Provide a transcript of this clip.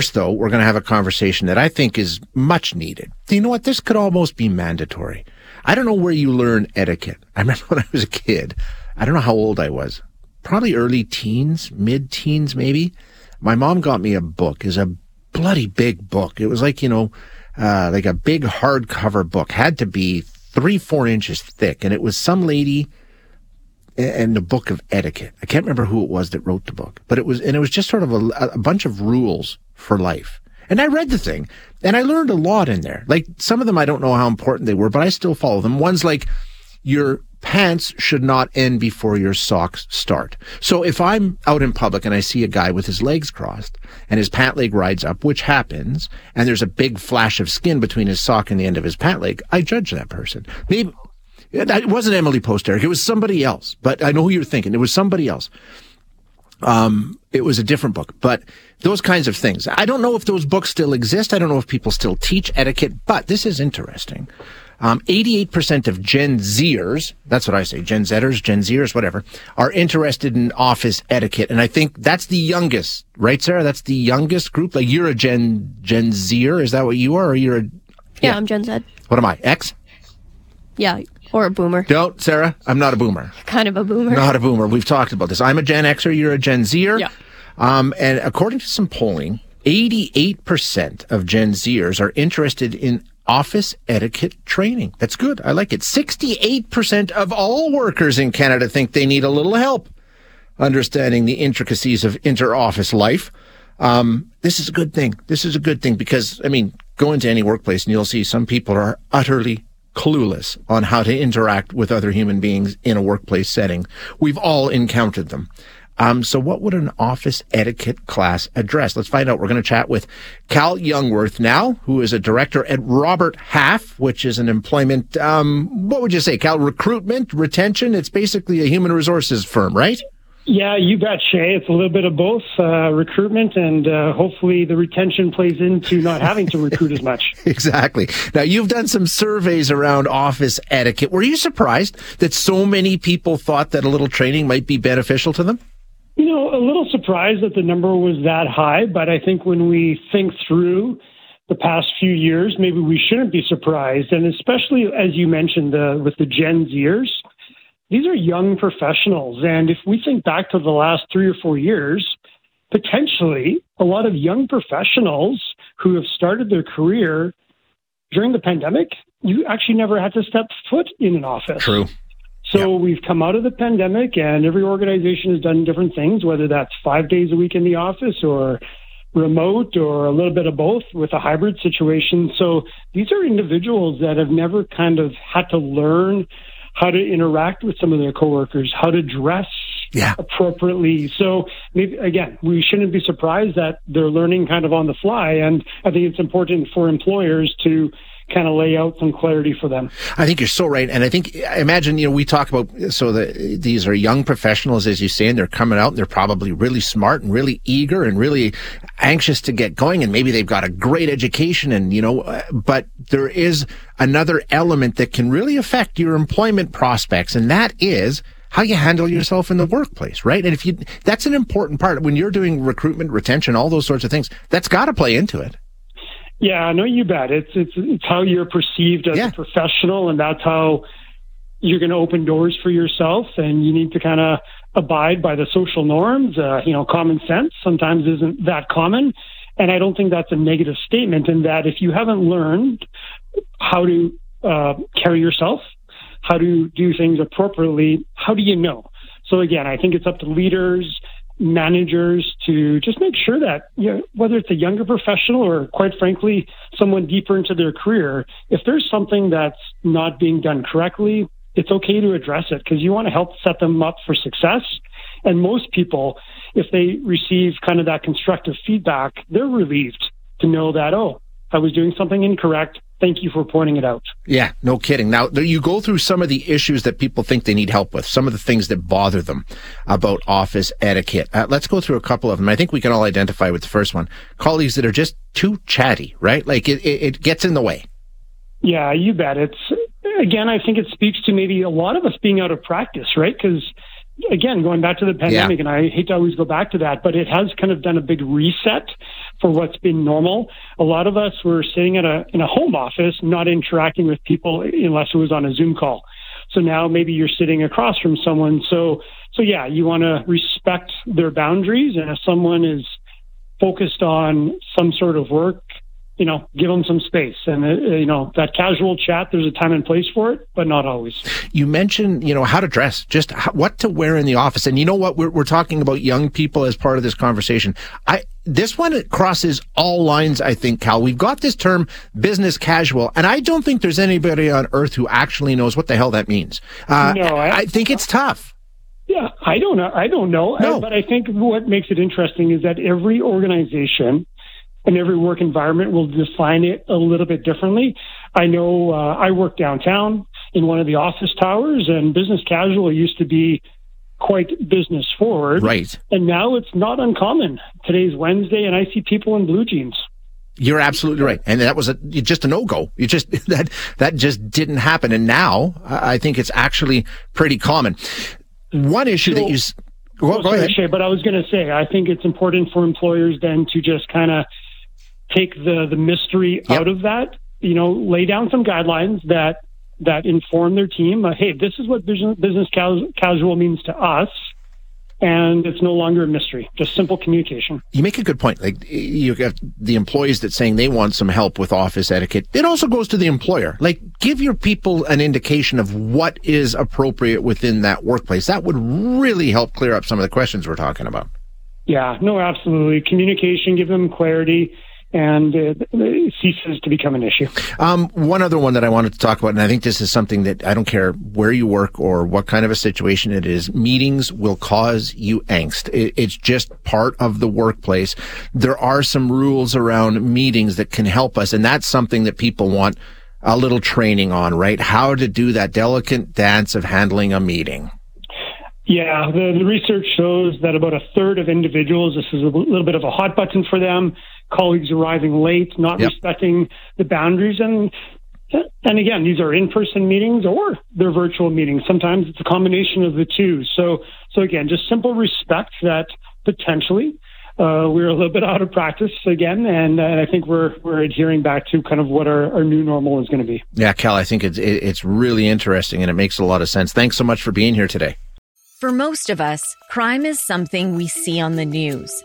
First, though, we're going to have a conversation that I think is much needed. You know what? This could almost be mandatory. I don't know where you learn etiquette. I remember when I was a kid, I don't know how old I was, probably early teens, mid teens, maybe. My mom got me a book, is a bloody big book. It was like, you know, uh, like a big hardcover book, had to be three, four inches thick. And it was some lady in the book of etiquette. I can't remember who it was that wrote the book, but it was, and it was just sort of a, a bunch of rules for life. And I read the thing and I learned a lot in there. Like some of them, I don't know how important they were, but I still follow them. One's like your pants should not end before your socks start. So if I'm out in public and I see a guy with his legs crossed and his pant leg rides up, which happens, and there's a big flash of skin between his sock and the end of his pant leg, I judge that person. Maybe it wasn't Emily Post, Eric. It was somebody else, but I know who you're thinking. It was somebody else. Um, it was a different book, but those kinds of things. I don't know if those books still exist. I don't know if people still teach etiquette, but this is interesting. Um, 88% of Gen Zers, that's what I say, Gen Zers, Gen Zers, whatever, are interested in office etiquette. And I think that's the youngest, right, Sarah? That's the youngest group. Like you're a Gen, Gen Zer. Is that what you are? Or you're a, yeah, yeah I'm Gen Z. What am I? X? Yeah, or a boomer. Don't, Sarah. I'm not a boomer. Kind of a boomer. Not a boomer. We've talked about this. I'm a Gen Xer. You're a Gen Zer. Yeah. Um, and according to some polling, 88% of Gen Zers are interested in office etiquette training. That's good. I like it. 68% of all workers in Canada think they need a little help understanding the intricacies of inter-office life. Um, this is a good thing. This is a good thing because, I mean, go into any workplace and you'll see some people are utterly clueless on how to interact with other human beings in a workplace setting. We've all encountered them. Um, so what would an office etiquette class address? Let's find out. We're going to chat with Cal Jungwirth now, who is a director at Robert Half, which is an employment, um, what would you say, Cal? Recruitment, retention? It's basically a human resources firm, right? Yeah, you bet, Shay. It's a little bit of both uh, recruitment and uh, hopefully the retention plays into not having to recruit as much. exactly. Now, you've done some surveys around office etiquette. Were you surprised that so many people thought that a little training might be beneficial to them? You know, a little surprised that the number was that high, but I think when we think through the past few years, maybe we shouldn't be surprised. And especially as you mentioned, uh, with the Gen Zers, these are young professionals. And if we think back to the last three or four years, potentially a lot of young professionals who have started their career during the pandemic, you actually never had to step foot in an office. True. So we've come out of the pandemic and every organization has done different things, whether that's five days a week in the office or remote or a little bit of both with a hybrid situation. So these are individuals that have never kind of had to learn how to interact with some of their coworkers, how to dress yeah. appropriately. So maybe, again, we shouldn't be surprised that they're learning kind of on the fly. And I think it's important for employers to kind of lay out some clarity for them. I think you're so right. And I think, imagine, you know, we talk about, so that these are young professionals, as you say, and they're coming out and they're probably really smart and really eager and really anxious to get going. And maybe they've got a great education and, you know, but there is another element that can really affect your employment prospects. And that is, how you handle yourself in the workplace, right? And if you, that's an important part when you're doing recruitment, retention, all those sorts of things, that's got to play into it. Yeah, no, you bet. It's it's it's how you're perceived as yeah. a professional, and that's how you're going to open doors for yourself. And you need to kind of abide by the social norms. Uh, you know, common sense sometimes isn't that common, and I don't think that's a negative statement. In that, if you haven't learned how to uh, carry yourself, how to do things appropriately, how do you know? So again, I think it's up to leaders managers to just make sure that you know, whether it's a younger professional or quite frankly someone deeper into their career if there's something that's not being done correctly it's okay to address it because you want to help set them up for success. And most people if they receive kind of that constructive feedback they're relieved to know that oh i was doing something incorrect thank you for pointing it out. Yeah, no kidding. Now, you go through some of the issues that people think they need help with, some of the things that bother them about office etiquette. Uh, let's go through a couple of them. I think we can all identify with the first one. Colleagues that are just too chatty, right? Like it, it, it gets in the way. Yeah, you bet. It's, again, I think it speaks to maybe a lot of us being out of practice, right? Because again, going back to the pandemic, yeah. and I hate to always go back to that, but it has kind of done a big reset for what's been normal. A lot of us were sitting at a in a home office, not interacting with people unless it was on a Zoom call. So now maybe you're sitting across from someone. So so yeah, you want to respect their boundaries, and if someone is focused on some sort of work you know, give them some space. And, uh, you know, that casual chat, there's a time and place for it, but not always. You mentioned, you know, how to dress, just how, what to wear in the office. And you know what? We're, we're talking about young people as part of this conversation. I, this one crosses all lines, I think, Cal. We've got this term business casual, and I don't think there's anybody on earth who actually knows what the hell that means. Uh, no, I, I think it's tough. Yeah, I don't know. I don't know. No. But I think what makes it interesting is that every organization and every work environment will define it a little bit differently. I know uh, I work downtown in one of the office towers, and business casual used to be quite business forward. Right. And now it's not uncommon. Today's Wednesday, and I see people in blue jeans. You're absolutely right, and that was a, just a no go. You just that that just didn't happen, and now I think it's actually pretty common. One issue so, that you well, go ahead. Shay, but I was going to say I think it's important for employers then to just kind of take the the mystery yep. out of that. You know, lay down some guidelines that that inform their team. Uh, hey, this is what business, business casual means to us and it's no longer a mystery. Just simple communication. You make a good point. Like you have the employees that saying they want some help with office etiquette. It also goes to the employer. Like give your people an indication of what is appropriate within that workplace. That would really help clear up some of the questions we're talking about. Yeah, no, absolutely. Communication, give them clarity and it, it ceases to become an issue. Um, one other one that I wanted to talk about, and I think this is something that I don't care where you work or what kind of a situation it is, meetings will cause you angst. It, it's just part of the workplace. There are some rules around meetings that can help us, and that's something that people want a little training on, right? How to do that delicate dance of handling a meeting. Yeah, the, the, research shows that about a third of individuals, this is a little bit of a hot button for them, colleagues arriving late, not yep. respecting the boundaries. And, and again, these are in-person meetings or they're virtual meetings. Sometimes it's a combination of the two. So, so again, just simple respect that potentially uh, we're a little bit out of practice again, and uh, I think we're we're adhering back to kind of what our, our new normal is going to be. Yeah, Cal, I think it's it's really interesting and it makes a lot of sense. Thanks so much for being here today. For most of us, crime is something we see on the news.